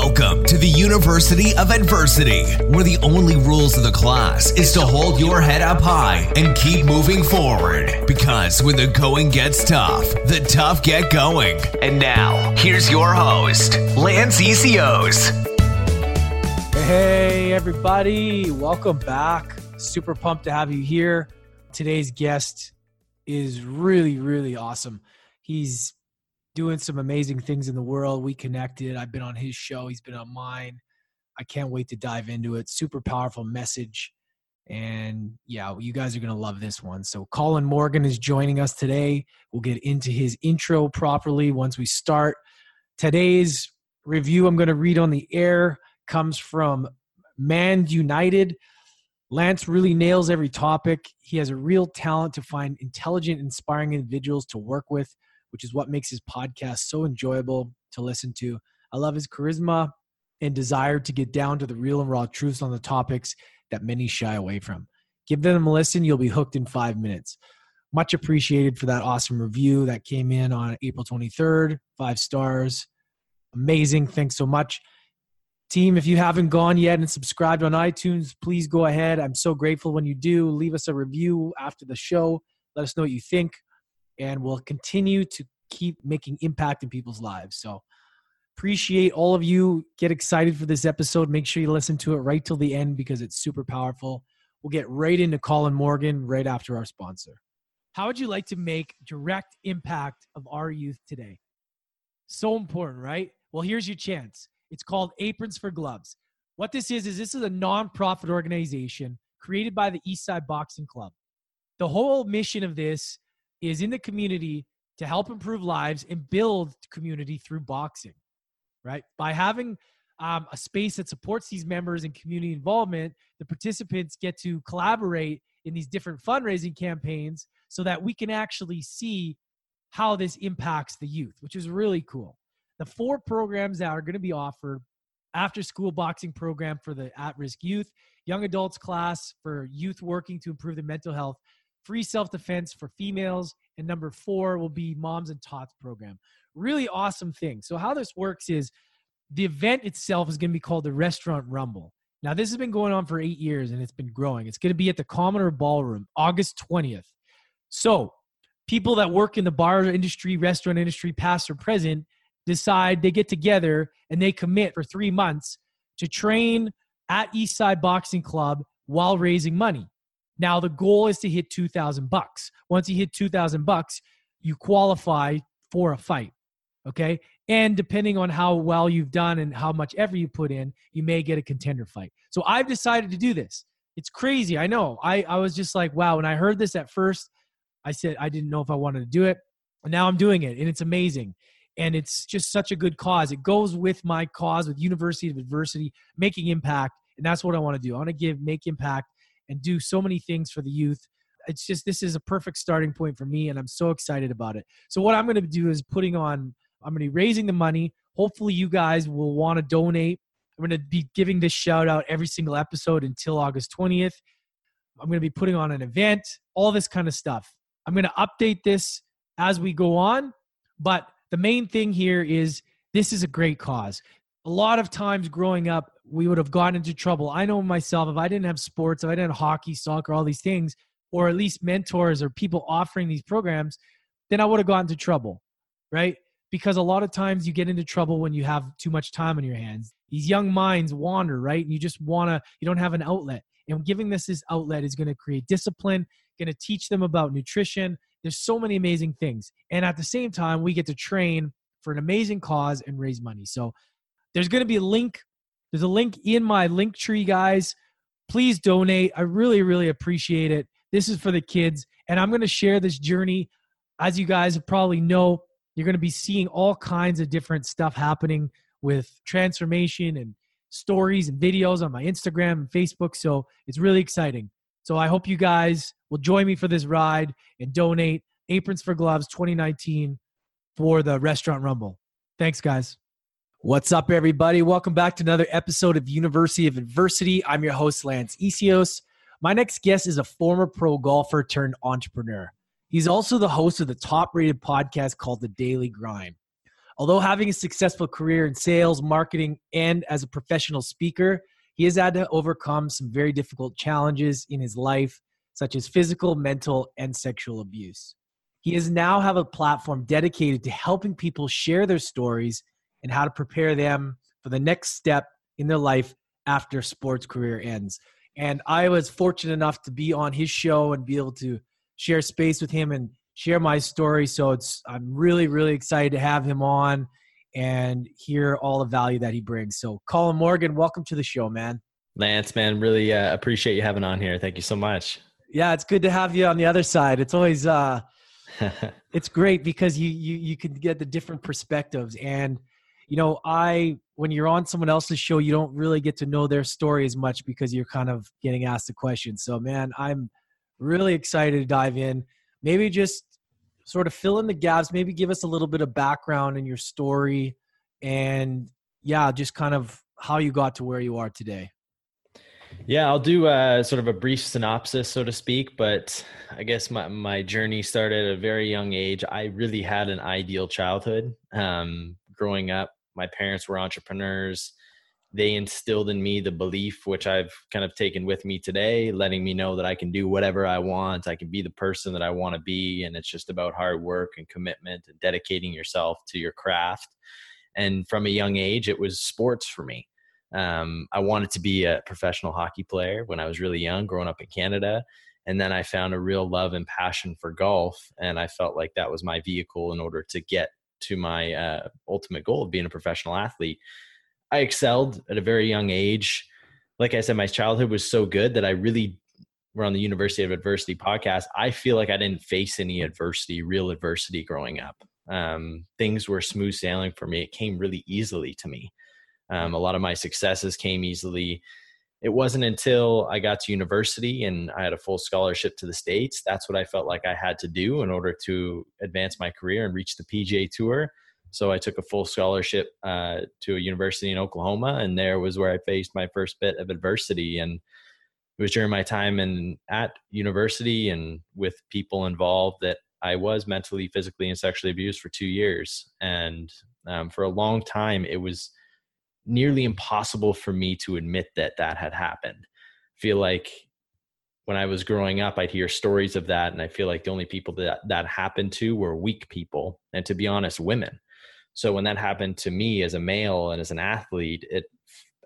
Welcome to the University of Adversity, where the only rules of the class is to hold your head up high and keep moving forward. Because when the going gets tough, the tough get going. And now, here's your host, Lance Essihos. Hey, everybody, welcome back. Super pumped to have you here. Today's guest is really, really awesome. He's doing some amazing things in the world. We connected. I've been on his show, he's been on mine. I can't wait to dive into it. Super powerful message. And yeah, you guys are going to love this one. So, Colin Morgan is joining us today. We'll get into his intro properly once we start. Today's review I'm going to read on the air comes from Man United. Lance really nails every topic. He has a real talent to find intelligent, inspiring individuals to work with which is what makes his podcast so enjoyable to listen to. I love his charisma and desire to get down to the real and raw truths on the topics that many shy away from. Give them a listen, you'll be hooked in five minutes. Much appreciated for that awesome review that came in on April 23rd. Five stars. Amazing. Thanks so much. Team, if you haven't gone yet and subscribed on iTunes, please go ahead. I'm so grateful when you do. Leave us a review after the show. Let us know what you think and we'll continue to keep making impact in people's lives. So appreciate all of you. Get excited for this episode. Make sure you listen to it right till the end because it's super powerful. We'll get right into Colin Morgan right after our sponsor. How would you like to make direct impact of our youth today? So important, right? Well, here's your chance. It's called Aprons for Gloves. What this is is this is a nonprofit organization created by the Eastside Boxing Club. The whole mission of this is in the community to help improve lives and build community through boxing, right? By having um, a space that supports these members and community involvement, the participants get to collaborate in these different fundraising campaigns so that we can actually see how this impacts the youth, which is really cool. The four programs that are going to be offered after school boxing program for the at risk youth, young adults class for youth working to improve their mental health, free self defense for females, and number four will be Moms and Tots program. Really awesome thing. So, how this works is the event itself is going to be called the Restaurant Rumble. Now, this has been going on for eight years and it's been growing. It's going to be at the Commodore Ballroom, August 20th. So, people that work in the bar industry, restaurant industry, past or present, decide they get together and they commit for three months to train at Eastside Boxing Club while raising money. Now the goal is to hit 2000 bucks. Once you hit 2000 bucks, you qualify for a fight. Okay? And depending on how well you've done and how much effort you put in, you may get a contender fight. So I've decided to do this. It's crazy. I know. I, I was just like, wow. When I heard this at first, I said I didn't know if I wanted to do it. And now I'm doing it. And it's amazing. And it's just such a good cause. It goes with my cause with University of Adversity, making impact. And that's what I want to do. I want to give, make impact and do so many things for the youth. It's just this is a perfect starting point for me, and I'm so excited about it. So what I'm going to do is putting on. I'm going to be raising the money. Hopefully, you guys will want to donate. I'm going to be giving this shout out every single episode until August 20th. I'm going to be putting on an event, all this kind of stuff. I'm going to update this as we go on, but the main thing here is this is a great cause. A lot of times growing up, we would have gotten into trouble. I know myself, if I didn't have sports, if I didn't have hockey, soccer, all these things, or at least mentors or people offering these programs, then I would have gotten into trouble, right? Because a lot of times you get into trouble when you have too much time on your hands. These young minds wander, right? You just want to, you don't have an outlet. And giving this this outlet is going to create discipline, going to teach them about nutrition. There's so many amazing things. And at the same time, we get to train for an amazing cause and raise money. So there's going to be a link there's a link in my link tree, guys. Please donate. I really, really appreciate it. This is for the kids. And I'm going to share this journey. As you guys probably know, you're going to be seeing all kinds of different stuff happening with transformation and stories and videos on my Instagram and Facebook. So it's really exciting. So I hope you guys will join me for this ride and donate Aprons for Gloves 2019 for the Restaurant Rumble. Thanks, guys. What's up, everybody? Welcome back to another episode of University of Adversity. I'm your host, Lance Essihos. My next guest is a former pro golfer turned entrepreneur. He's also the host of the top rated podcast called The Daily Grind. Although having a successful career in sales, marketing, and as a professional speaker, he has had to overcome some very difficult challenges in his life, such as physical, mental, and sexual abuse. He has now have a platform dedicated to helping people share their stories and how to prepare them for the next step in their life after sports career ends. And I was fortunate enough to be on his show and be able to share space with him and share my story. So it's I'm really really excited to have him on and hear all the value that he brings. So Colin Morgan, welcome to the show, man. Lance, man, really uh, appreciate you having on here. Thank you so much. Yeah, it's good to have you on the other side. It's always uh it's great because you you you can get the different perspectives and you know, I when you're on someone else's show, you don't really get to know their story as much because you're kind of getting asked the question. So, man, I'm really excited to dive in. Maybe just sort of fill in the gaps, maybe give us a little bit of background in your story and yeah, just kind of how you got to where you are today. Yeah, I'll do a, sort of a brief synopsis, so to speak. But I guess my, my journey started at a very young age. I really had an ideal childhood. Um, growing up, my parents were entrepreneurs. They instilled in me the belief which i've kind of taken with me today letting me know that i can do whatever i want. I can be the person that i want to be and it's just about hard work and commitment and dedicating yourself to your craft. And from a young age it was sports for me. Um, i wanted to be a professional hockey player when i was really young growing up in canada. And then i found a real love and passion for golf and i felt like that was my vehicle in order to get to my uh, ultimate goal of being a professional athlete I excelled at a very young age. Like I said, my childhood was so good that I really we're on the University of Adversity podcast. I feel like I didn't face any adversity, real adversity growing up. Um, things were smooth sailing for me. It came really easily to me. Um, a lot of my successes came easily. It wasn't until I got to university and I had a full scholarship to the States. That's what I felt like I had to do in order to advance my career and reach the PGA Tour so I took a full scholarship uh, to a university in Oklahoma, and there was where I faced my first bit of adversity. And it was during my time in at university and with people involved that I was mentally, physically, and sexually abused for two years. And um, for a long time, it was nearly impossible for me to admit that that had happened. I feel like when I was growing up, I'd hear stories of that, and I feel like the only people that that happened to were weak people, and to be honest, women so when that happened to me as a male and as an athlete, it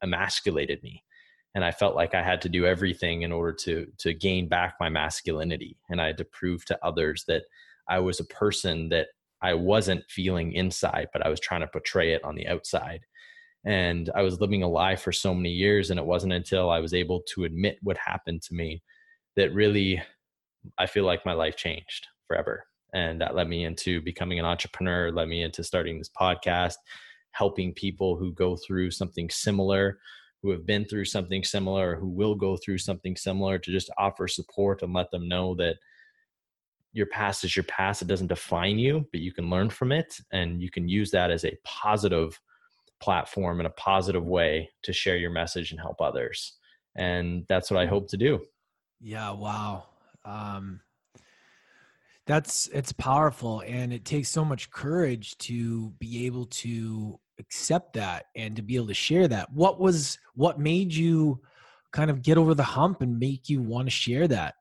emasculated me. And I felt like I had to do everything in order to to gain back my masculinity. And I had to prove to others that I was a person that I wasn't feeling inside, but I was trying to portray it on the outside. And I was living a lie for so many years. And it wasn't until I was able to admit what happened to me that really I feel like my life changed forever and that led me into becoming an entrepreneur led me into starting this podcast helping people who go through something similar who have been through something similar or who will go through something similar to just offer support and let them know that your past is your past it doesn't define you but you can learn from it and you can use that as a positive platform in a positive way to share your message and help others and that's what i hope to do. Yeah wow. Um that's it's powerful and it takes so much courage to be able to accept that and to be able to share that. What was what made you kind of get over the hump and make you want to share that?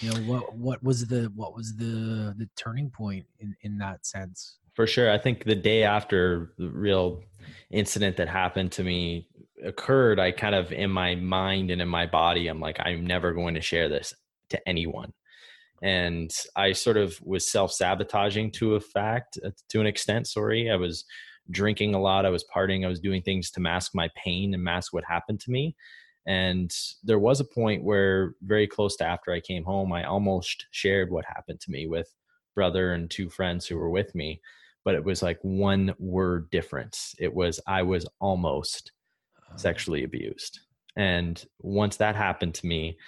You know what what was the what was the the turning point in in that sense for sure i think the day after the real incident that happened to me occurred i kind of in my mind and in my body i'm like i'm never going to share this to anyone and I sort of was self sabotaging to a fact, uh, to an extent. Sorry, I was drinking a lot, I was partying, I was doing things to mask my pain and mask what happened to me. And there was a point where, very close to after I came home, I almost shared what happened to me with brother and two friends who were with me. But it was like one word difference. It was, I was almost uh-huh. sexually abused. And once that happened to me,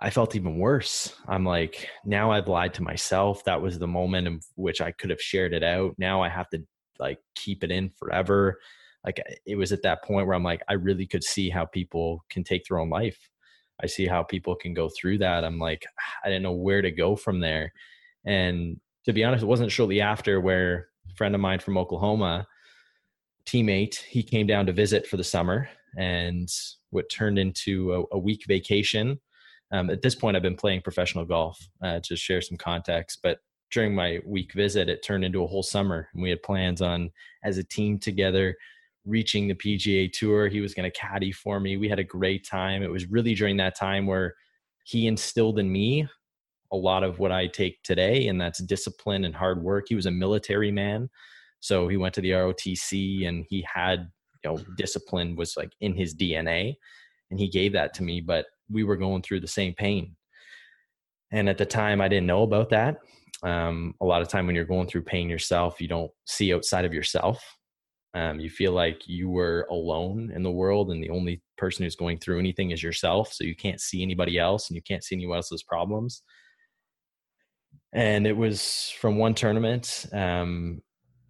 I felt even worse. I'm like, now I've lied to myself. That was the moment in which I could have shared it out. Now I have to like keep it in forever. Like it was at that point where I'm like, I really could see how people can take their own life. I see how people can go through that. I'm like, I didn't know where to go from there. And to be honest, it wasn't shortly after where friend of mine from Oklahoma teammate, he came down to visit for the summer and what turned into a, a week vacation. Um, at this point, I've been playing professional golf uh, to share some context, but during my week visit, it turned into a whole summer, and we had plans on as a team together reaching the PGA Tour. He was going to caddy for me. We had a great time. It was really during that time where he instilled in me a lot of what I take today, and that's discipline and hard work. He was a military man, so he went to the ROTC, and he had you know discipline was like in his DNA, and he gave that to me. But we were going through the same pain, and at the time, I didn't know about that um, a lot of time when you're going through pain yourself you don't see outside of yourself um, you feel like you were alone in the world and the only person who's going through anything is yourself so you can't see anybody else and you can't see anyone else's problems and it was from one tournament um,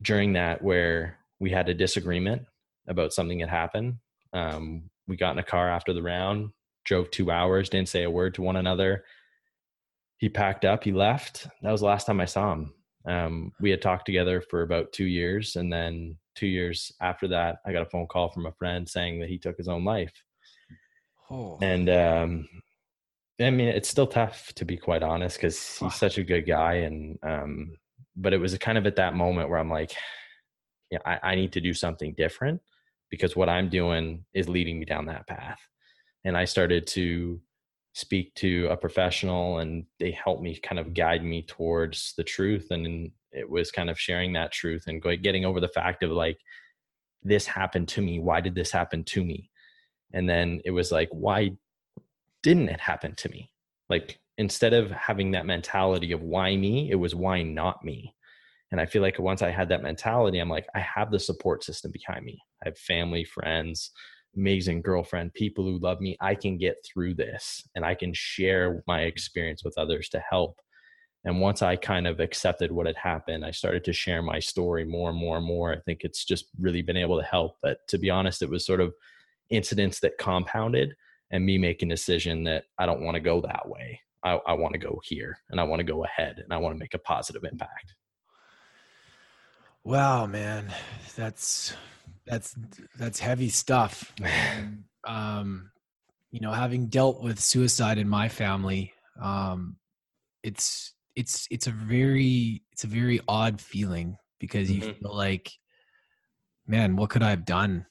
during that where we had a disagreement about something that happened um, we got in a car after the round drove two hours didn't say a word to one another he packed up, he left. That was the last time I saw him. Um, we had talked together for about two years. And then two years after that, I got a phone call from a friend saying that he took his own life. Oh. And um, I mean, it's still tough to be quite honest because he's such a good guy. And, um, but it was kind of at that moment where I'm like, yeah, I, I need to do something different because what I'm doing is leading me down that path. And I started to speak to a professional and they helped me kind of guide me towards the truth and it was kind of sharing that truth and getting over the fact of like this happened to me why did this happen to me and then it was like why didn't it happen to me like instead of having that mentality of why me it was why not me and i feel like once i had that mentality i'm like i have the support system behind me i have family friends amazing girlfriend, people who love me, I can get through this and I can share my experience with others to help. And once I kind of accepted what had happened, I started to share my story more and more and more. I think it's just really been able to help. But to be honest, it was sort of incidents that compounded and me making a decision that I don't want to go that way. I, I want to go here and I want to go ahead and I want to make a positive impact. Wow, man. That's that's that's heavy stuff. um, you know, having dealt with suicide in my family, um, it's it's it's a very it's a very odd feeling because you mm-hmm. feel like, man, what could I have done?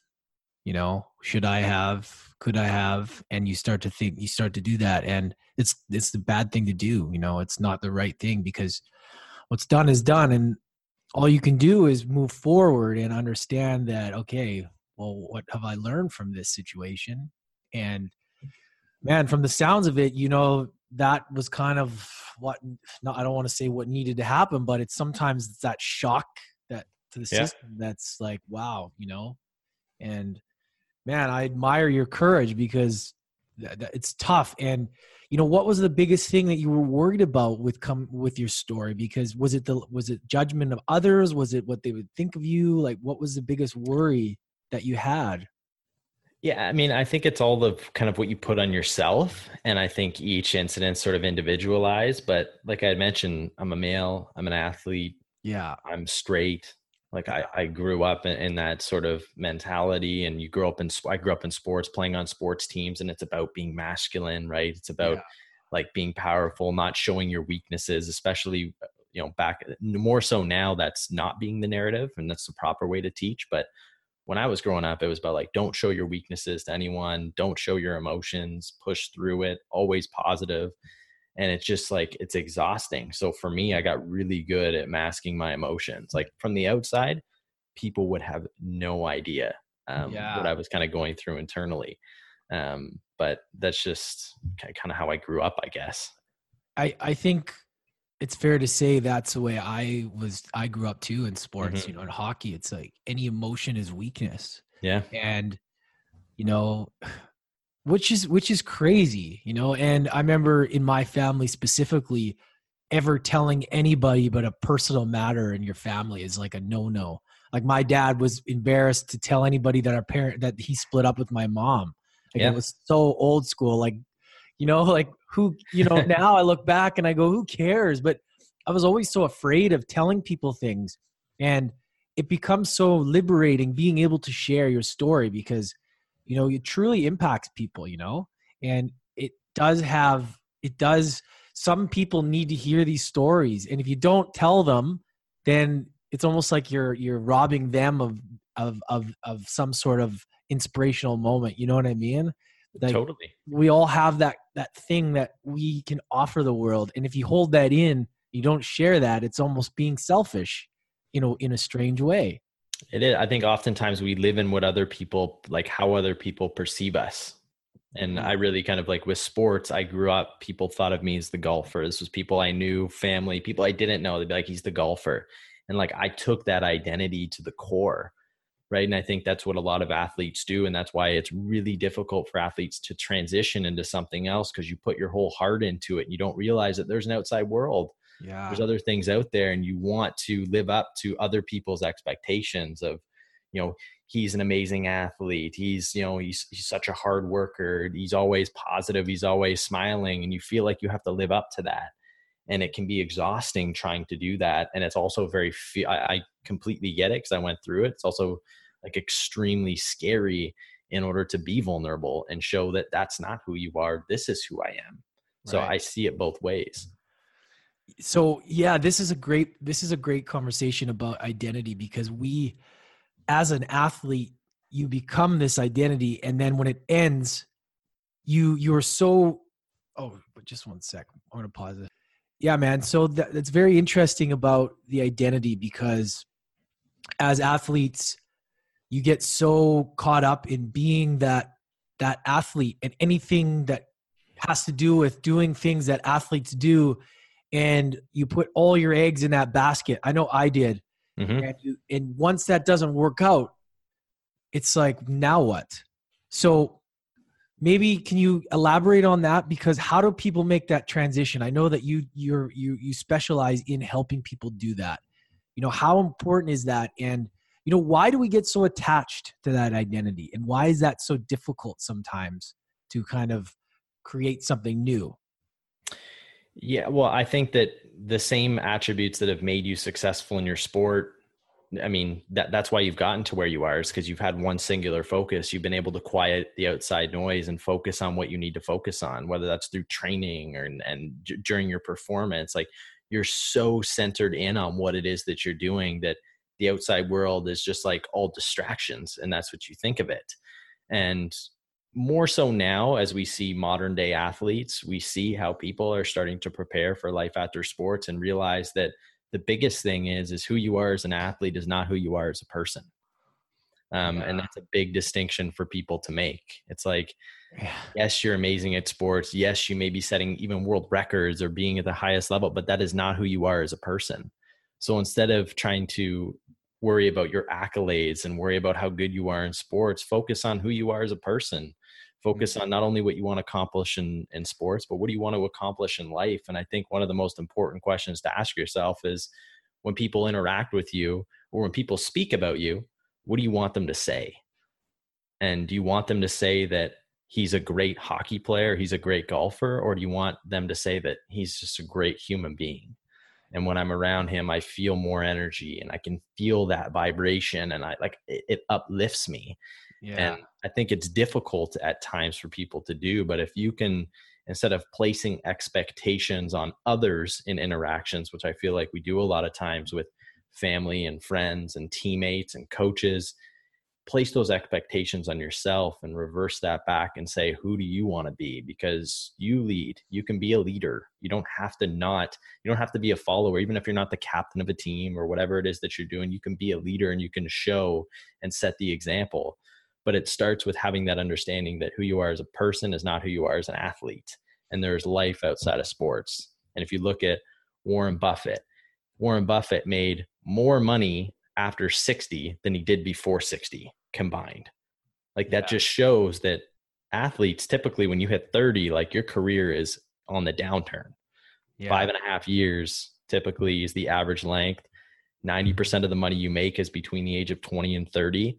You know, should I have? Could I have? And you start to think, you start to do that, and it's it's the bad thing to do. You know, it's not the right thing because what's done is done, and all you can do is move forward and understand that okay well what have i learned from this situation and man from the sounds of it you know that was kind of what not, i don't want to say what needed to happen but it's sometimes that shock that to the yeah. system that's like wow you know and man i admire your courage because it's tough. And you know what was the biggest thing that you were worried about with come with your story? Because was it the was it judgment of others? Was it what they would think of you? Like what was the biggest worry that you had? Yeah i mean i think it's all the kind of what you put on yourself. And i think each incident sort of individualized. But like i had mentioned i'm a male i'm an athlete yeah. I'm straight like I, I grew up in, in, that sort of mentality and you grow up in i grew up in sports playing on sports teams and it's about being masculine right it's about yeah. like being powerful not showing your weaknesses especially uh, you know back more so now that's not being the narrative and that's the proper way to teach but when i was growing up it was about like don't show your weaknesses to anyone don't show your emotions push through it always positive and it's just like it's exhausting. So for me i got really good at masking my emotions. Like from the outside people would have no idea um, yeah. what i was kind of going through internally. Um, but that's just kind of how i grew up i guess. I i think it's fair to say that's the way i was i grew up too in sports mm-hmm. you know in hockey it's like any emotion is weakness. Yeah. And you know which is which is crazy you know? And i remember in my family specifically ever telling anybody but a personal matter in your family is like a no-no. Like my dad was embarrassed to tell anybody that our parent that he split up with my mom. Like yeah. it was so old school like you know like who you know now i look back and i go who cares? But i was always so afraid of telling people things. And it becomes so liberating being able to share your story because you know it truly impacts people you know? And it does have it does some people need to hear these stories and if you don't tell them then it's almost like you're you're robbing them of of of of some sort of inspirational moment you know what i mean? Like totally. we all have that that thing that we can offer the world and if you hold that in you don't share that it's almost being selfish you know in a strange way it is i think oftentimes we live in what other people like how other people perceive us. And mm-hmm. i really kind of like with sports i grew up people thought of me as the golfer. This was people i knew family people i didn't know they'd be like he's the golfer. And like i took that identity to the core right? And i think that's what a lot of athletes do and that's why it's really difficult for athletes to transition into something else because you put your whole heart into it and you don't realize that there's an outside world yeah. there's other things out there and you want to live up to other people's expectations of you know he's an amazing athlete he's you know he's, he's such a hard worker he's always positive he's always smiling and you feel like you have to live up to that and it can be exhausting trying to do that and it's also very I, I completely get it because i went through it it's also like extremely scary in order to be vulnerable and show that that's not who you are this is who i am so right. i see it both ways so yeah this is a great this is a great conversation about identity because we as an athlete you become this identity and then when it ends you you're so oh but just one sec. I'm gonna pause it. Yeah man. So that, that's very interesting about the identity because as athletes you get so caught up in being that that athlete and anything that has to do with doing things that athletes do and you put all your eggs in that basket. I know I did. Mm-hmm. And, you, and once that doesn't work out, it's like, now what? So maybe can you elaborate on that? Because how do people make that transition? I know that you you're you you specialize in helping people do that. You know, how important is that? And you know, why do we get so attached to that identity? And why is that so difficult sometimes to kind of create something new? Yeah, well, I think that the same attributes that have made you successful in your sport I mean, that that's why you've gotten to where you are is because you've had one singular focus. You've been able to quiet the outside noise and focus on what you need to focus on, whether that's through training or and, during your performance. Like you're so centered in on what it is that you're doing that the outside world is just like all distractions, and that's what you think of it. And more so now as we see modern day athletes we see how people are starting to prepare for life after sports and realize that the biggest thing is is who you are as an athlete is not who you are as a person. Um, yeah. and that's a big distinction for people to make. It's like yeah. yes you're amazing at sports. Yes you may be setting even world records or being at the highest level but that is not who you are as a person. So instead of trying to worry about your accolades and worry about how good you are in sports focus on who you are as a person focus mm-hmm. on not only what you want to accomplish in, in sports, but what do you want to accomplish in life? And I think one of the most important questions to ask yourself is when people interact with you or when people speak about you, what do you want them to say? And do you want them to say that he's a great hockey player, he's a great golfer, or do you want them to say that he's just a great human being? And when I'm around him, I feel more energy and I can feel that vibration and I like it, it uplifts me. Yeah. And I think it's difficult at times for people to do. But if you can, instead of placing expectations on others in interactions, which I feel like we do a lot of times with family and friends and teammates and coaches, place those expectations on yourself and reverse that back and say who do you want to be because you lead you can be a leader you don't have to not you don't have to be a follower even if you're not the captain of a team or whatever it is that you're doing you can be a leader and you can show and set the example but it starts with having that understanding that who you are as a person is not who you are as an athlete and there's life outside of sports. And if you look at warren buffett warren buffett made more money after 60 than he did before 60 combined. Like that yeah. just shows that athletes typically when you hit 30 like your career is on the downturn. Yeah. five and a half years typically is the average length. 90% mm-hmm. of the money you make is between the age of 20 and 30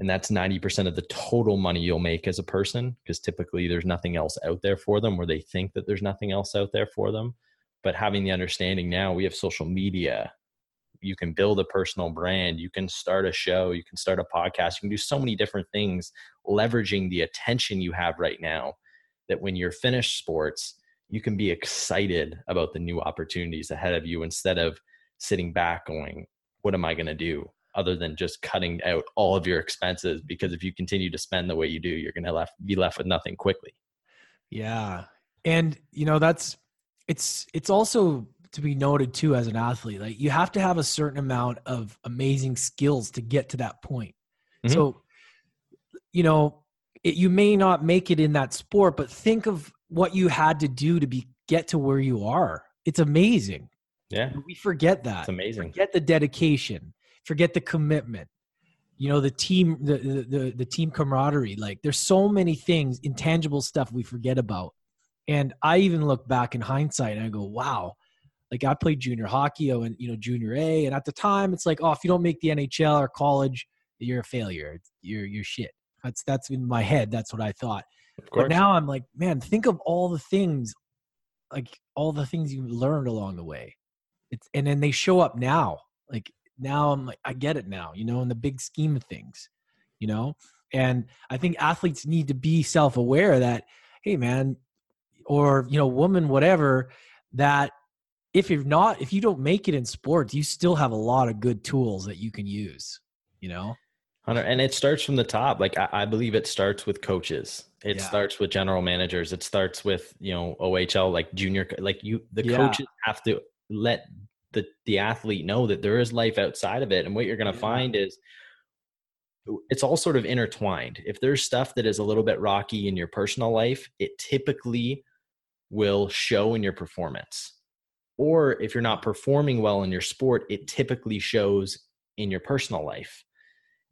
and that's 90% of the total money you'll make as a person because typically there's nothing else out there for them or they think that there's nothing else out there for them. But having the understanding now we have social media. You can build a personal brand. You can start a show. You can start a podcast. You can do so many different things leveraging the attention you have right now that when you're finished sports you can be excited about the new opportunities ahead of you instead of sitting back going what am i going to do other than just cutting out all of your expenses because if you continue to spend the way you do you're going to left, be left with nothing quickly. Yeah. And you know that's it's it's also to be noted too as an athlete like you have to have a certain amount of amazing skills to get to that point. Mm-hmm. so you know it, you may not make it in that sport but think of what you had to do to be get to where you are. It's amazing. Yeah. We forget that. It's amazing. Forget the dedication forget the commitment you know the team the, the the, team camaraderie like there's so many things intangible stuff we forget about and i even look back in hindsight and i go wow like I played junior hockey and you know junior A, and at the time it's like, oh, if you don't make the NHL or college, you're a failure. You're you're shit. That's that's in my head. That's what I thought. But now I'm like, man, think of all the things, like all the things you learned along the way. It's and then they show up now. Like now I'm like, I get it now. You know, in the big scheme of things, you know. And I think athletes need to be self aware that, hey, man, or you know, woman, whatever, that if you're not if you don't make it in sports you still have a lot of good tools that you can use you know Hunter, and it starts from the top like i, I believe it starts with coaches it yeah. starts with general managers it starts with you know ohl like junior like you the yeah. coaches have to let the the athlete know that there is life outside of it and what you're going to yeah. find is it's all sort of intertwined if there's stuff that is a little bit rocky in your personal life it typically will show in your performance or if you're not performing well in your sport, it typically shows in your personal life.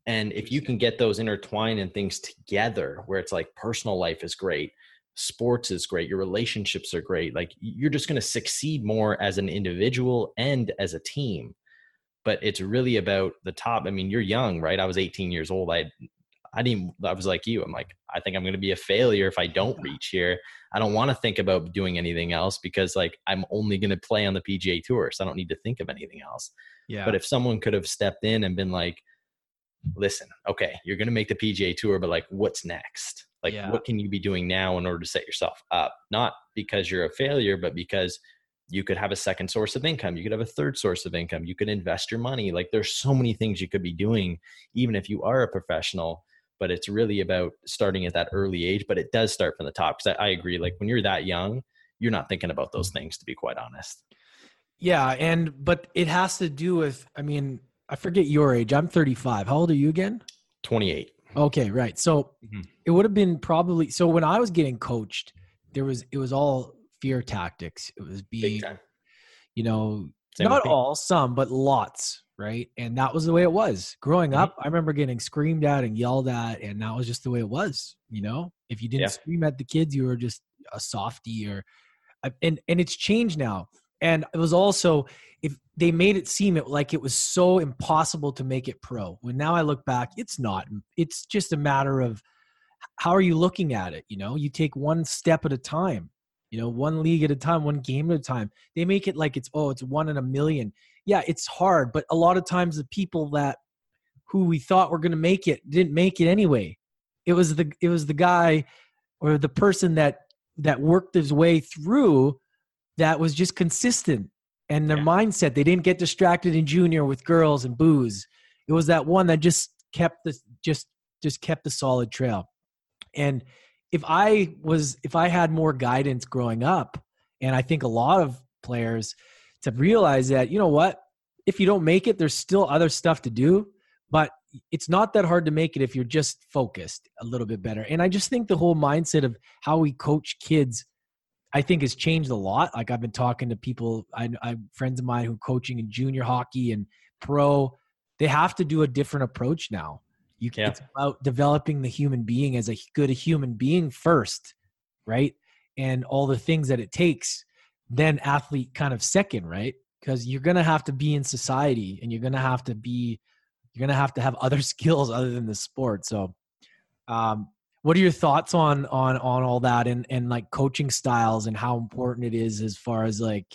And if you can get those intertwined and things together, where it's like personal life is great, sports is great, your relationships are great, like you're just going to succeed more as an individual and as a team. But it's really about the top. I mean, you're young, right? I was 18 years old. I I didn't, I was like you. I'm like, I think I'm going to be a failure if I don't reach here. I don't want to think about doing anything else because like I'm only going to play on the PGA tour. So I don't need to think of anything else. Yeah. But if someone could have stepped in and been like, listen, okay, you're going to make the PGA tour, but like, what's next? Like, yeah. what can you be doing now in order to set yourself up? Not because you're a failure, but because you could have a second source of income you could have a third source of income you could invest your money like there's so many things you could be doing even if you are a professional but it's really about starting at that early age but it does start from the top because I, I, agree like when you're that young you're not thinking about those things to be quite honest yeah and but it has to do with i mean i forget your age i'm 35 how old are you again 28 okay right so mm-hmm. it would have been probably so when i was getting coached there was it was all fear tactics it was being you know Same not all some but lots right? And that was the way it was. Growing mm-hmm. up, I remember getting screamed at and yelled at, and that was just the way it was, you know? If you didn't yeah. scream at the kids, you were just a softy or and and it's changed now. And it was also if they made it seem it like it was so impossible to make it pro. When now I look back, it's not. It's just a matter of how are you looking at it, you know? You take one step at a time. You know, one league at a time, one game at a time. They make it like it's oh, it's one in a million yeah, it's hard, but a lot of times the people that who we thought were going to make it didn't make it anyway. It was the it was the guy or the person that that worked his way through that was just consistent and their yeah. mindset. They didn't get distracted in junior with girls and booze. It was that one that just kept the just just kept the solid trail. And if I was if I had more guidance growing up, and I think a lot of players to realize that you know what if you don't make it there's still other stuff to do but it's not that hard to make it if you're just focused a little bit better and i just think the whole mindset of how we coach kids i think has changed a lot like i've been talking to people i, I friends of mine who are coaching in junior hockey and pro they have to do a different approach now you can, yeah. it's about developing the human being as a good human being first right and all the things that it takes then athlete kind of second, right? Because you're gonna have to be in society and you're gonna have to be you're gonna have to have other skills other than the sport. So um what are your thoughts on on on all that and and like coaching styles and how important it is as far as like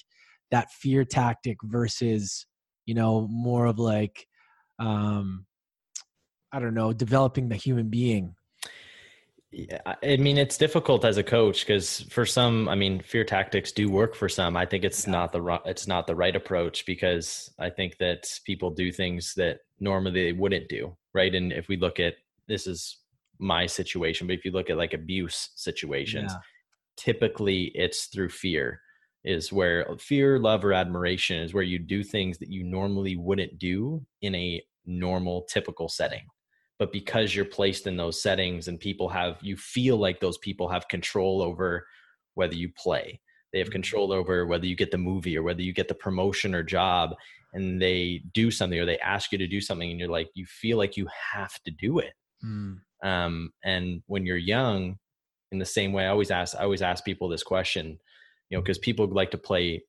that fear tactic versus you know more of like um i don't know developing the human being yeah, I mean it's difficult as a coach because for some, I mean, fear tactics do work for some. I think it's yeah. not the it's not the right approach because I think that people do things that normally they wouldn't do, right? And if we look at this is my situation, but if you look at like abuse situations, yeah. typically it's through fear is where fear, love, or admiration is where you do things that you normally wouldn't do in a normal, typical setting. But because you're placed in those settings and people have, you feel like those people have control over whether you play. They have mm-hmm. control over whether you get the movie or whether you get the promotion or job and they do something or they ask you to do something and you're like, you feel like you have to do it. Mm. Um, and when you're young, in the same way, I always ask, I always ask people this question you know because people like to play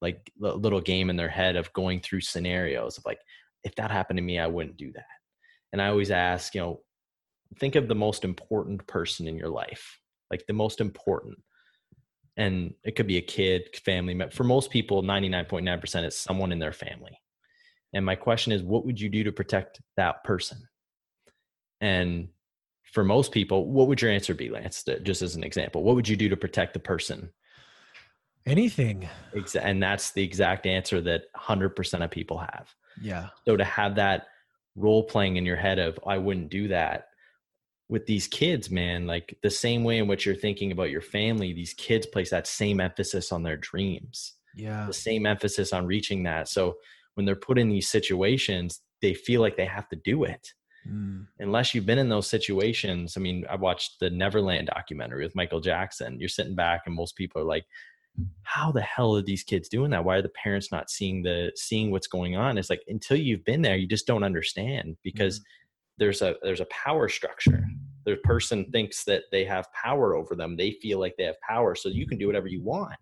like a little game in their head of going through scenarios of like if that happened to me i wouldn't do that. And i always ask you know think of the most important person in your life like the most important. And it could be a kid family for most people 99.9% is someone in their family. And my question is what would you do to protect that person and for most people what would your answer be lance just as an example what would you do to protect the person Anything. And that's the exact answer that 100% of people have. Yeah. So to have that role playing in your head of, I wouldn't do that with these kids, man, like the same way in which you're thinking about your family, these kids place that same emphasis on their dreams. Yeah. The same emphasis on reaching that. So when they're put in these situations, they feel like they have to do it. Mm. Unless you've been in those situations, I mean, I watched the Neverland documentary with Michael Jackson. You're sitting back, and most people are like, how the hell are these kids doing that why are the parents not seeing the seeing what's going on it's like until you've been there you just don't understand because mm-hmm. there's a there's a power structure the person thinks that they have power over them they feel like they have power so you can do whatever you want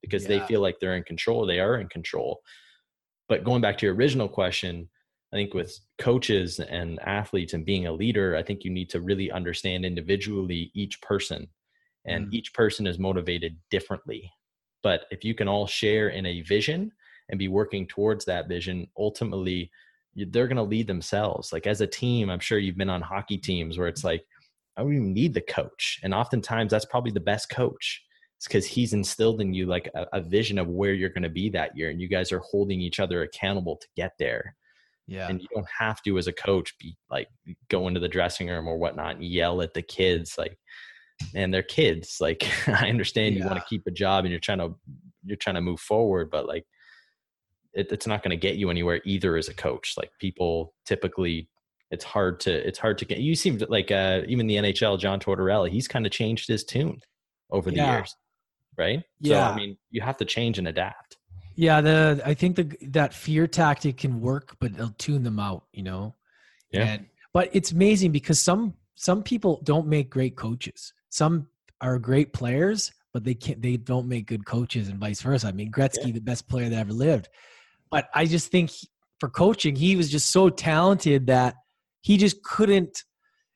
because yeah. they feel like they're in control they are in control but going back to your original question i think with coaches and athletes and being a leader i think you need to really understand individually each person and mm. each person is motivated differently but if you can all share in a vision and be working towards that vision, ultimately they're going to lead themselves. Like as a team, I'm sure you've been on hockey teams where it's like, I don't even need the coach. And oftentimes that's probably the best coach. It's because he's instilled in you like a, a vision of where you're going to be that year. And you guys are holding each other accountable to get there. Yeah. And you don't have to, as a coach, be like go into the dressing room or whatnot and yell at the kids. Like and they're kids like i understand yeah. you want to keep a job and you're trying to you're trying to move forward but like it, it's not going to get you anywhere either as a coach like people typically it's hard to it's hard to get you seem like uh even the nhl john tortorella he's kind of changed his tune over the yeah. years right yeah so, i mean you have to change and adapt yeah the i think the that fear tactic can work but it'll tune them out you know yeah and, but it's amazing because some some people don't make great coaches some are great players, but they can't they don't make good coaches and vice versa. I mean, Gretzky, yeah. the best player that ever lived. But I just think for coaching, he was just so talented that he just couldn't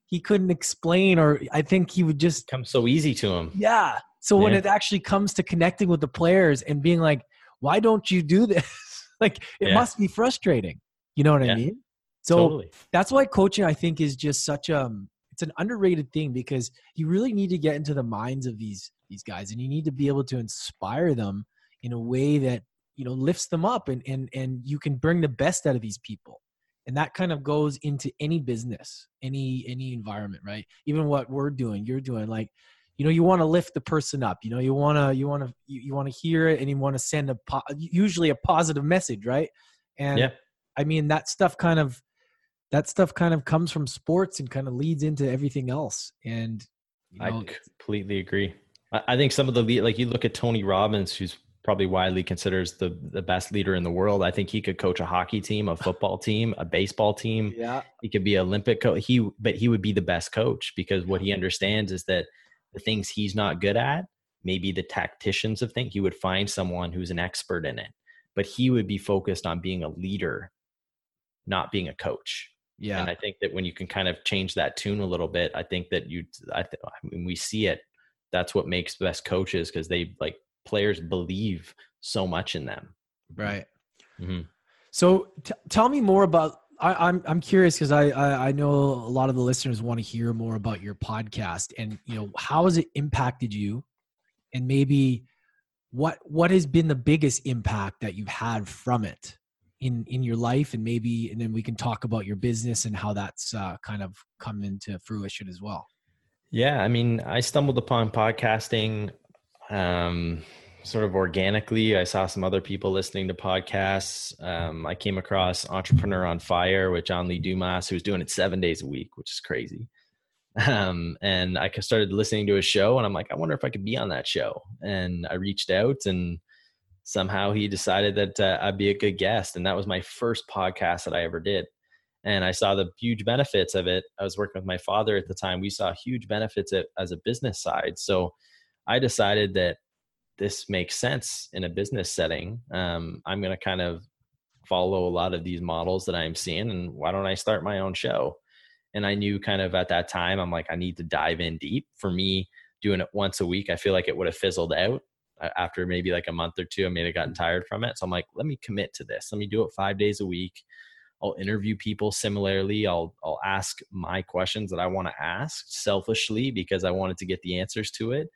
he couldn't explain or I think he would just come so easy to him. Yeah. So yeah. when it actually comes to connecting with the players and being like, why don't you do this? like it yeah. must be frustrating. You know what I mean? So totally. that's why coaching I think is just such a um, it's an underrated thing because you really need to get into the minds of these these guys and you need to be able to inspire them in a way that you know lifts them up and and and you can bring the best out of these people and that kind of goes into any business any any environment right even what we're doing you're doing like you know you want to lift the person up you know you want to you want to you, you want to hear it and you want to send a po- usually a positive message right and yeah. i mean that stuff kind of that stuff kind of comes from sports and kind of leads into everything else. And you know, I completely agree. I think some of the lead, like you look at Tony Robbins, who's probably widely considered the the best leader in the world. I think he could coach a hockey team, a football team, a baseball team. Yeah, he could be Olympic coach. He, but he would be the best coach because what he understands is that the things he's not good at, maybe the tacticians of things, he would find someone who's an expert in it. But he would be focused on being a leader, not being a coach. Yeah. And I think that when you can kind of change that tune a little bit, I think that you, I, th- I mean, we see it. That's what makes best coaches because they like players believe so much in them. Right. Mm-hmm. So t- tell me more about. I, I'm I'm curious because I, I I know a lot of the listeners want to hear more about your podcast and you know how has it impacted you, and maybe what what has been the biggest impact that you've had from it in in your life? And maybe and then we can talk about your business and how that's uh, kind of come into fruition as well. Yeah i mean i stumbled upon podcasting um sort of organically i saw some other people listening to podcasts um, i came across entrepreneur on fire with john lee dumas who was doing it seven days a week which is crazy um, and i started listening to his show and i'm like i wonder if i could be on that show and i reached out and somehow he decided that uh, I'd be a good guest. And that was my first podcast that I ever did. And I saw the huge benefits of it. I was working with my father at the time. We saw huge benefits as a business side. So I decided that this makes sense in a business setting. Um, I'm going to kind of follow a lot of these models that I'm seeing. And why don't I start my own show? And I knew kind of at that time, I'm like, I need to dive in deep. For me, doing it once a week, I feel like it would have fizzled out after maybe like a month or two, I may have gotten tired from it. So I'm like, let me commit to this. Let me do it five days a week. I'll interview people similarly. I'll I'll ask my questions that I want to ask selfishly because I wanted to get the answers to it.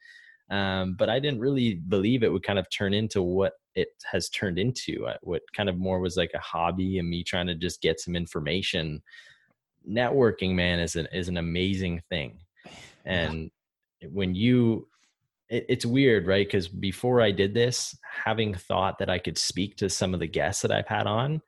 Um, but I didn't really believe it would kind of turn into what it has turned into. Uh, what kind of more was like a hobby and me trying to just get some information. Networking, man, is an is an amazing thing, and when you it, it's weird, right? Because before I did this, having thought that I could speak to some of the guests that I've had on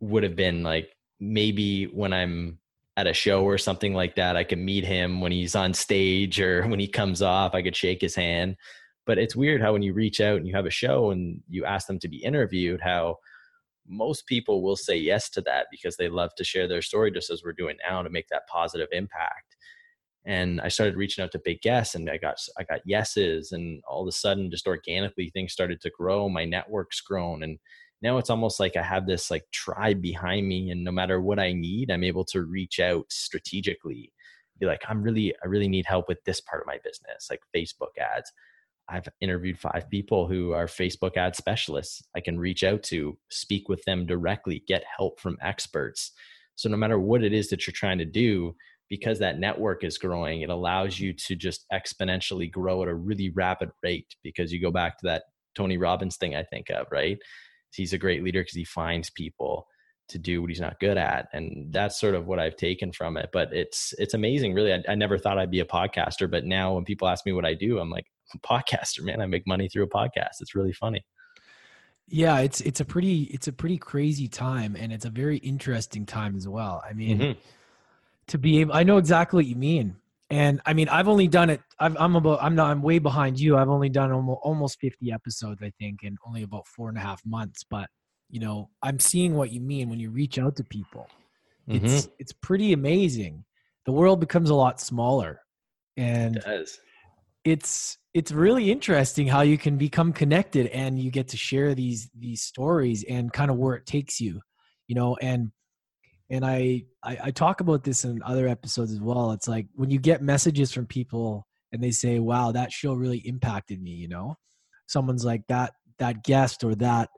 would have been like maybe when I'm at a show or something like that, I could meet him when he's on stage or when he comes off, I could shake his hand. But it's weird how when you reach out and you have a show and you ask them to be interviewed, how most people will say yes to that because they love to share their story just as we're doing now to make that positive impact and I started reaching out to big guests and I got I got yeses and all of a sudden just organically things started to grow my network's grown and now it's almost like I have this like tribe behind me and no matter what I need I'm able to reach out strategically be like I'm really I really need help with this part of my business like Facebook ads. I've interviewed five people who are Facebook ad specialists. I can reach out to speak with them directly get help from experts. So no matter what it is that you're trying to do because that network is growing, it allows you to just exponentially grow at a really rapid rate because you go back to that Tony Robbins thing I think of, right? He's a great leader because he finds people to do what he's not good at and that's sort of what i've taken from it but it's it's amazing really I, I, never thought i'd be a podcaster but now when people ask me what i do i'm like podcaster man i make money through a podcast it's really funny. Yeah it's it's a pretty it's a pretty crazy time and it's a very interesting time as well i mean mm-hmm. to be able i know exactly what you mean and i mean i've only done it i am about i'm not i'm way behind you. I've only done almost, almost 50 episodes i think in only about four and a half months. But you know i'm seeing what you mean when you reach out to people. It's mm-hmm. it's pretty amazing. The world becomes a lot smaller. And it it's it's really interesting how you can become connected and you get to share these these stories and kind of where it takes you you know and and I, I, I talk about this in other episodes as well. It's like when you get messages from people and they say wow that show really impacted me you know? Someone's like that that guest or that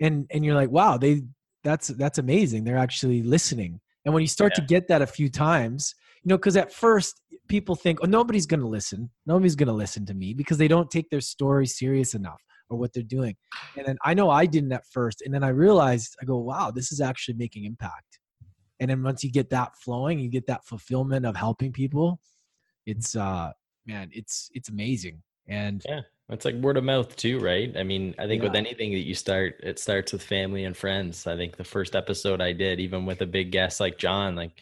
and and you're like wow they that's that's amazing. They're actually listening. And when you start yeah. to get that a few times you know because at first people think oh nobody's going to listen. Nobody's going to listen to me because they don't take their story serious enough or what they're doing. And then i know i didn't at first. And then i realized i go wow this is actually making impact and then once you get that flowing you get that fulfillment of helping people it's uh man it's it's amazing. And yeah it's like word of mouth too right? I mean i think yeah. with anything that you start it starts with family and friends. I think the first episode i did even with a big guest like john like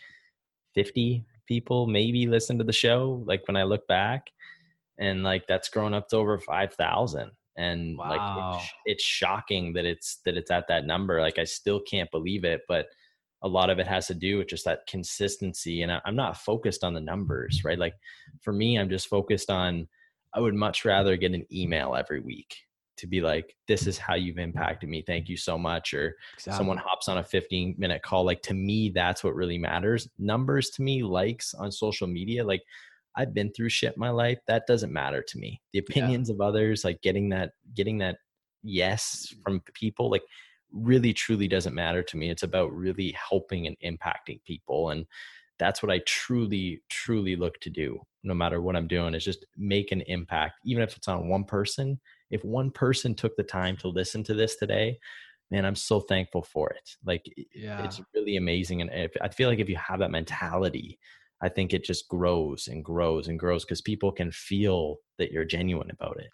50 people maybe listen to the show like when i look back and like that's grown up to over 5000 and wow. like it's, it's shocking that it's that it's at that number. Like i still can't believe it but a lot of it has to do with just that consistency and I, i'm not focused on the numbers right? Like for me i'm just focused on i would much rather get an email every week to be like this is how you've impacted me. Thank you so much or exactly. someone hops on a 15 minute call. Like to me that's what really matters. Numbers to me likes on social media like i've been through shit my life that doesn't matter to me. The opinions yeah. of others like getting that getting that yes mm. from people like really truly doesn't matter to me. It's about really helping and impacting people. And that's what I truly, truly look to do no matter what I'm doing is just make an impact, even if it's on one person. If one person took the time to listen to this today, man, I'm so thankful for it. Like, yeah. it's really amazing. And if, I feel like if you have that mentality, I think it just grows and grows and grows because people can feel that you're genuine about it.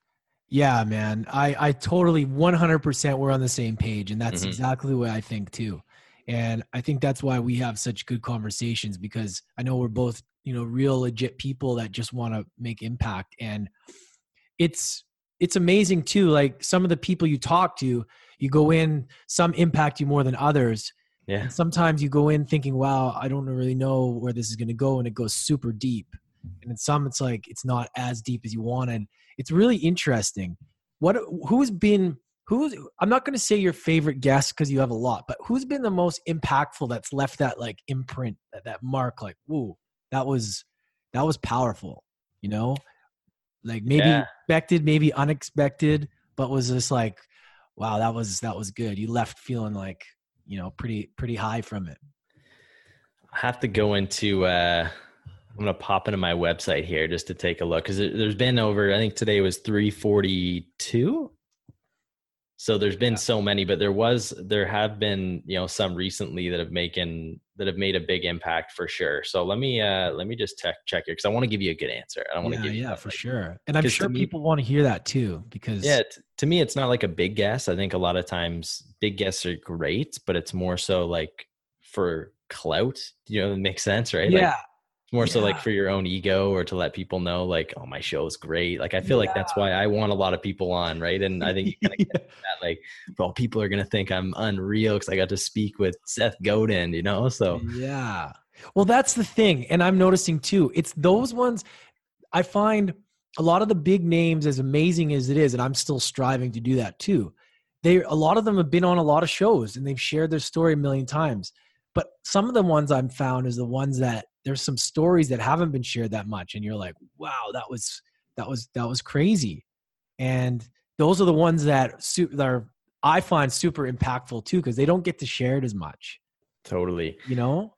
Yeah, man. I, I totally 100% we're on the same page. And that's mm-hmm. exactly what I think too. And I think that's why we have such good conversations because I know we're both, you know, real legit people that just want to make impact. And it's, it's amazing too. Like some of the people you talk to, you go in, some impact you more than others. Yeah. And sometimes you go in thinking, wow, I don't really know where this is going to go. And it goes super deep. And in some, it's like, it's not as deep as you wanted. It's really interesting. What, who's been, who's, I'm not going to say your favorite guest because you have a lot, but who's been the most impactful that's left that like imprint, that, that mark, like, whoa, that was, that was powerful, you know? Like maybe yeah. expected, maybe unexpected, but was just like, wow, that was, that was good. You left feeling like, you know pretty pretty high from it i have to go into uh i'm gonna pop into my website here just to take a look because there's been over i think today was 342 so there's been yeah. so many but there was there have been you know some recently that have making that have made a big impact for sure. So let me uh let me just check check here because i want to give you a good answer. I don't want to yeah, give you yeah for like, sure. And i'm sure people want to hear that too because yeah t- to me it's not like a big guess. I think a lot of times big guests are great but it's more so like for clout you know it makes sense right? Yeah. like, more yeah. so like for your own ego or to let people know like oh my show is great like i feel yeah. like that's why i want a lot of people on right and i think yeah. that like well people are gonna think i'm unreal because i got to speak with seth godin you know so yeah well that's the thing and i'm noticing too it's those ones i find a lot of the big names as amazing as it is and i'm still striving to do that too they a lot of them have been on a lot of shows and they've shared their story a million times but some of the ones i've found is the ones that there's some stories that haven't been shared that much and you're like wow that was that was that was crazy. And those are the ones that, su- that are i find super impactful too because they don't get to share it as much. Totally. You know?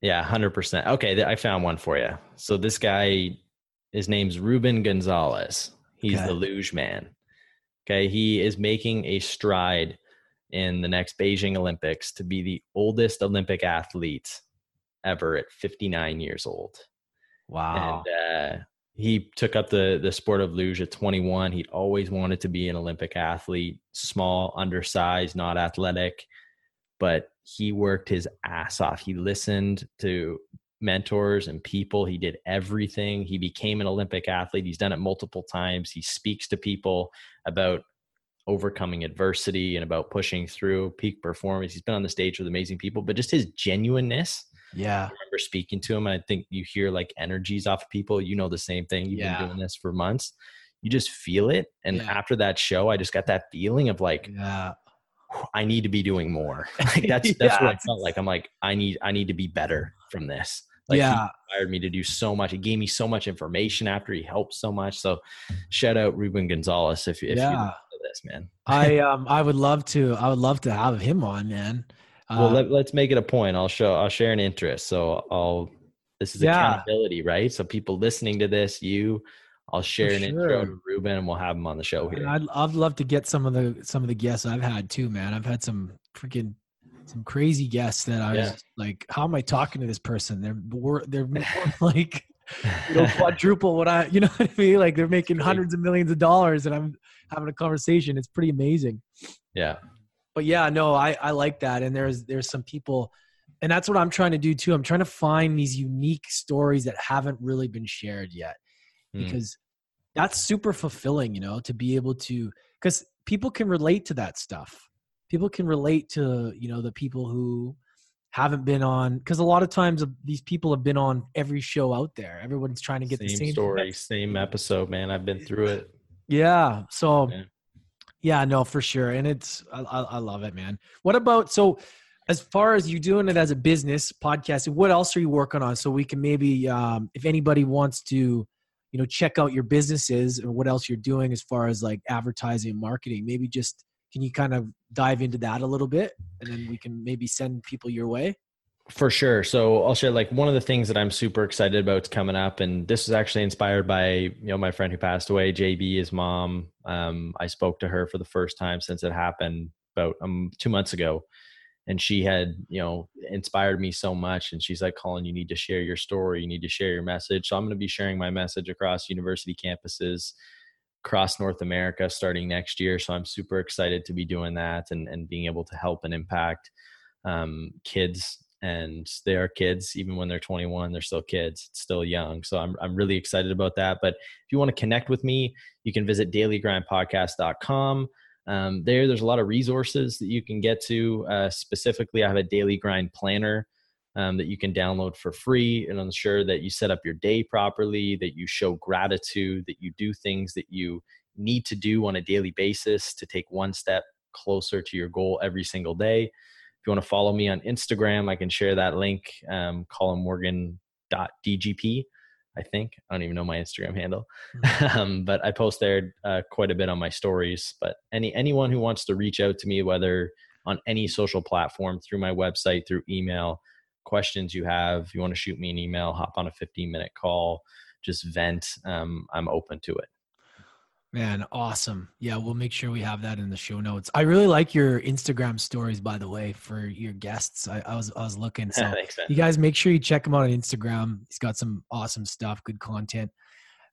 Yeah 100% okay i found one for you so this guy his name's ruben gonzalez. He's okay. the luge man. Okay he is making a stride in the next beijing olympics to be the oldest olympic athlete ever at 59 years old. Wow. And uh, he took up the the sport of luge at 21. He'd always wanted to be an Olympic athlete, small, undersized, not athletic, but he worked his ass off. He listened to mentors and people. He did everything. He became an Olympic athlete. He's done it multiple times. He speaks to people about overcoming adversity and about pushing through peak performance. He's been on the stage with amazing people, but just his genuineness yeah. I remember speaking to him. I think you hear like energies off of people. You know the same thing. You've yeah. been doing this for months. You just feel it. And yeah. after that show, I just got that feeling of like, yeah. I need to be doing more. Like that's that's yeah. what I felt like. I'm like, I need I need to be better from this. Like yeah. he inspired me to do so much. He gave me so much information after he helped so much. So shout out Ruben Gonzalez if, if yeah. you know this, man. I um I would love to I would love to have him on, man well, uh, let, us make it a point. I'll show. I'll share an interest. So I'll. This is yeah. accountability, right? So people listening to this, you, I'll share For an sure. intro to Ruben, and we'll have him on the show here. I'd, I'd love to get some of the some of the guests I've had too, man. I've had some freaking some crazy guests that I was like, how am I talking to this person? They're more, they're more like you know quadruple what I you know what I mean? Like they're making hundreds of millions of dollars, and I'm having a conversation. It's pretty amazing. Yeah, but yeah, no, I, I like that. And there's there's some people and that's what I'm trying to do too. I'm trying to find these unique stories that haven't really been shared yet. Mm. Because that's super fulfilling, you know, to be able to because people can relate to that stuff. People can relate to, you know, the people who haven't been on because a lot of times these people have been on every show out there. Everyone's trying to get same the same story, same episode, man. I've been through it. Yeah. So yeah. Yeah, no, for sure, and it's I, I love it, man. What about so? As far as you doing it as a business podcasting, what else are you working on? So we can maybe, um, if anybody wants to, you know, check out your businesses or what else you're doing as far as like advertising and marketing, maybe just Can you kind of dive into that a little bit, and then we can maybe send people your way? For sure. So I'll share like one of the things that I'm super excited about is coming up, and this was actually inspired by you know my friend who passed away, JB, his mom. Um, I spoke to her for the first time since it happened about um, two months ago, and she had you know inspired me so much. And she's like, "Colin, you need to share your story. You need to share your message." So I'm going to be sharing my message across university campuses across North America starting next year. So I'm super excited to be doing that and and being able to help and impact um, kids and they are kids even when they're 21 they're still kids it's still young so I'm, I'm really excited about that but if you want to connect with me you can visit dailygrindpodcast.com um, there there's a lot of resources that you can get to uh, specifically i have a daily grind planner um, that you can download for free and ensure that you set up your day properly that you show gratitude that you do things that you need to do on a daily basis to take one step closer to your goal every single day you want to follow me on Instagram, I can share that link, um, colinmorgan.dgp. I think I don't even know my Instagram handle, mm-hmm. um, but I post there uh, quite a bit on my stories. But any anyone who wants to reach out to me, whether on any social platform, through my website, through email, questions you have, you want to shoot me an email, hop on a 15 minute call, just vent. Um, I'm open to it. Man, awesome. Yeah, we'll make sure we have that in the show notes. I really like your Instagram stories, by the way, for your guests. I, I was I was looking. So Thanks, you guys make sure you check him out on Instagram. He's got some awesome stuff, good content.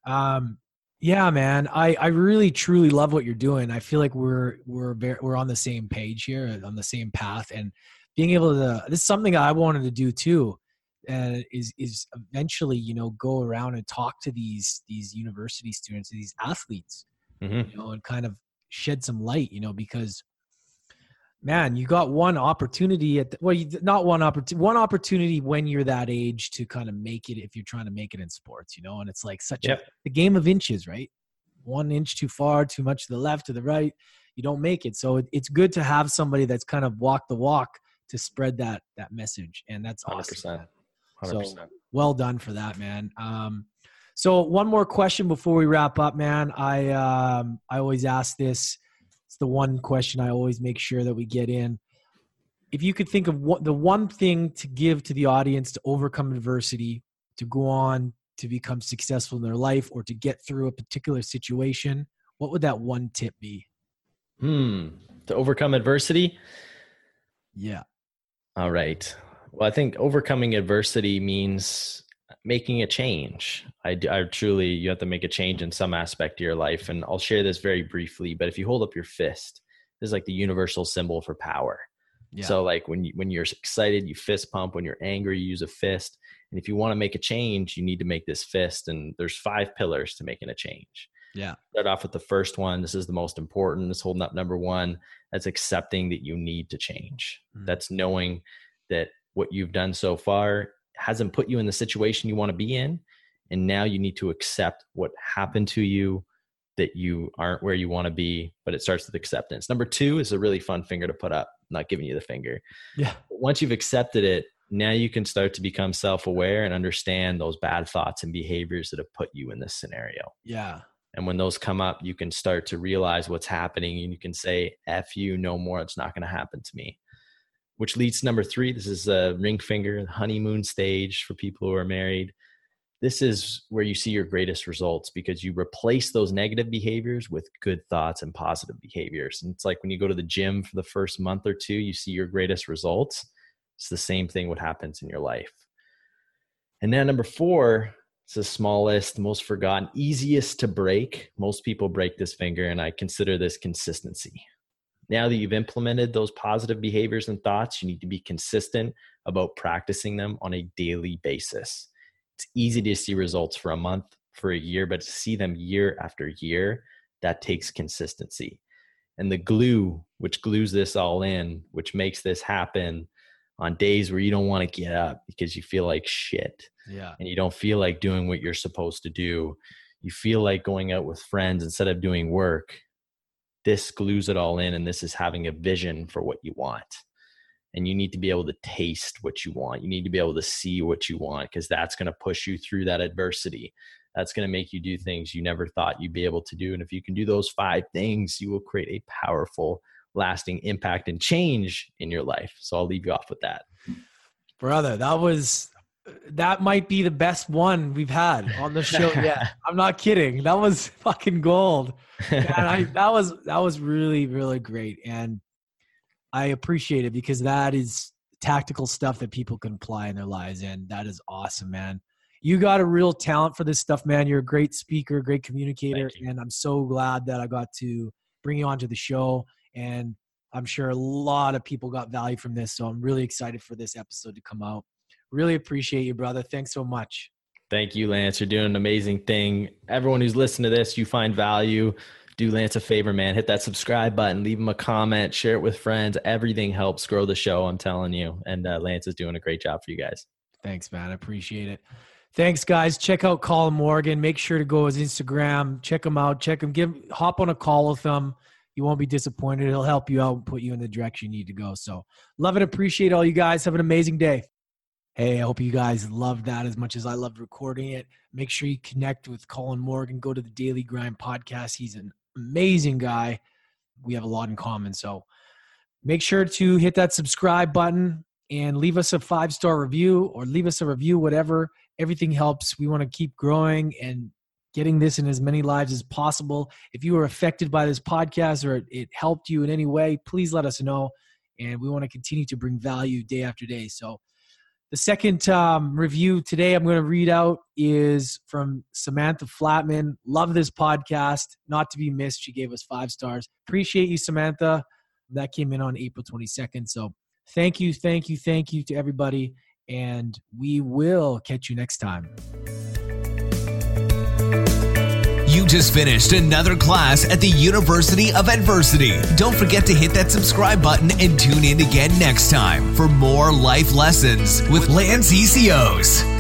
Um, yeah, man, I I really truly love what you're doing. I feel like we're we're very, we're on the same page here, on the same path, and being able to. This is something I wanted to do too uh, is is eventually you know go around and talk to these these university students these athletes mm-hmm. you know and kind of shed some light you know because man you got one opportunity at the, well you, not one opportunity one opportunity when you're that age to kind of make it if you're trying to make it in sports you know and it's like such yep. a the game of inches right one inch too far too much to the left to the right you don't make it so it, it's good to have somebody that's kind of walk the walk to spread that that message and that's awesome 100%. So well done for that, man. Um, so one more question before we wrap up, man. I um, I always ask this. It's the one question I always make sure that we get in. If you could think of what the one thing to give to the audience to overcome adversity, to go on to become successful in their life, or to get through a particular situation, what would that one tip be? Hmm. To overcome adversity. Yeah. All right. Well, I think overcoming adversity means making a change. I, I truly, you have to make a change in some aspect of your life. And I'll share this very briefly, but if you hold up your fist, this is like the universal symbol for power. Yeah. So like when you, when you're excited, you fist pump. When you're angry, you use a fist. And if you want to make a change, you need to make this fist. And there's five pillars to making a change. Yeah. Start off with the first one. This is the most important. It's holding up number one. That's accepting that you need to change. Mm-hmm. That's knowing that what you've done so far hasn't put you in the situation you want to be in and now you need to accept what happened to you that you aren't where you want to be but it starts with acceptance. Number two is a really fun finger to put up I'm not giving you the finger. Yeah. Once you've accepted it now you can start to become self-aware and understand those bad thoughts and behaviors that have put you in this scenario. Yeah. And when those come up you can start to realize what's happening and you can say f you no more it's not going to happen to me which leads to number three. This is a ring finger, honeymoon stage for people who are married. This is where you see your greatest results because you replace those negative behaviors with good thoughts and positive behaviors. And it's like when you go to the gym for the first month or two, you see your greatest results. It's the same thing what happens in your life. And then number four, it's the smallest, most forgotten, easiest to break. Most people break this finger, and I consider this consistency now that you've implemented those positive behaviors and thoughts, you need to be consistent about practicing them on a daily basis. It's easy to see results for a month, for a year, but to see them year after year, that takes consistency. And the glue, which glues this all in, which makes this happen on days where you don't want to get up because you feel like shit. Yeah. And you don't feel like doing what you're supposed to do. You feel like going out with friends instead of doing work this glues it all in and this is having a vision for what you want and you need to be able to taste what you want you need to be able to see what you want because that's going to push you through that adversity that's going to make you do things you never thought you'd be able to do and if you can do those five things you will create a powerful lasting impact and change in your life. So I'll leave you off with that. Brother, that was that might be the best one we've had on the show yet. I'm not kidding. That was fucking gold. And I, that was that was really really great, and I appreciate it because that is tactical stuff that people can apply in their lives, and that is awesome, man. You got a real talent for this stuff, man. You're a great speaker, great communicator, and I'm so glad that I got to bring you onto the show. And I'm sure a lot of people got value from this, so I'm really excited for this episode to come out. Really appreciate you, brother. Thanks so much. Thank you, Lance. You're doing an amazing thing. Everyone who's listening to this, you find value. Do Lance a favor, man. Hit that subscribe button, leave him a comment, share it with friends. Everything helps grow the show, I'm telling you. And uh, Lance is doing a great job for you guys. Thanks, man. I appreciate it. Thanks, guys. Check out Colin Morgan. Make sure to go his Instagram. Check him out. Check him. Give hop on a call with him. You won't be disappointed. He'll help you out and put you in the direction you need to go. So love and appreciate all you guys. Have an amazing day. Hey, I hope you guys loved that as much as I loved recording it. Make sure you connect with Colin Morgan. Go to the Daily Grind podcast. He's an amazing guy. We have a lot in common. So make sure to hit that subscribe button and leave us a five star review or leave us a review, whatever. Everything helps. We want to keep growing and getting this in as many lives as possible. If you were affected by this podcast or it helped you in any way, please let us know. And we want to continue to bring value day after day. So, the second um, review today I'm going to read out is from Samantha Flatman. Love this podcast, not to be missed. She gave us five stars. Appreciate you, Samantha. That came in on April 22nd. So, thank you, thank you, thank you to everybody. And we will catch you next time. Just finished another class at the University of Adversity. Don't forget to hit that subscribe button and tune in again next time for more life lessons with Lance Essihos.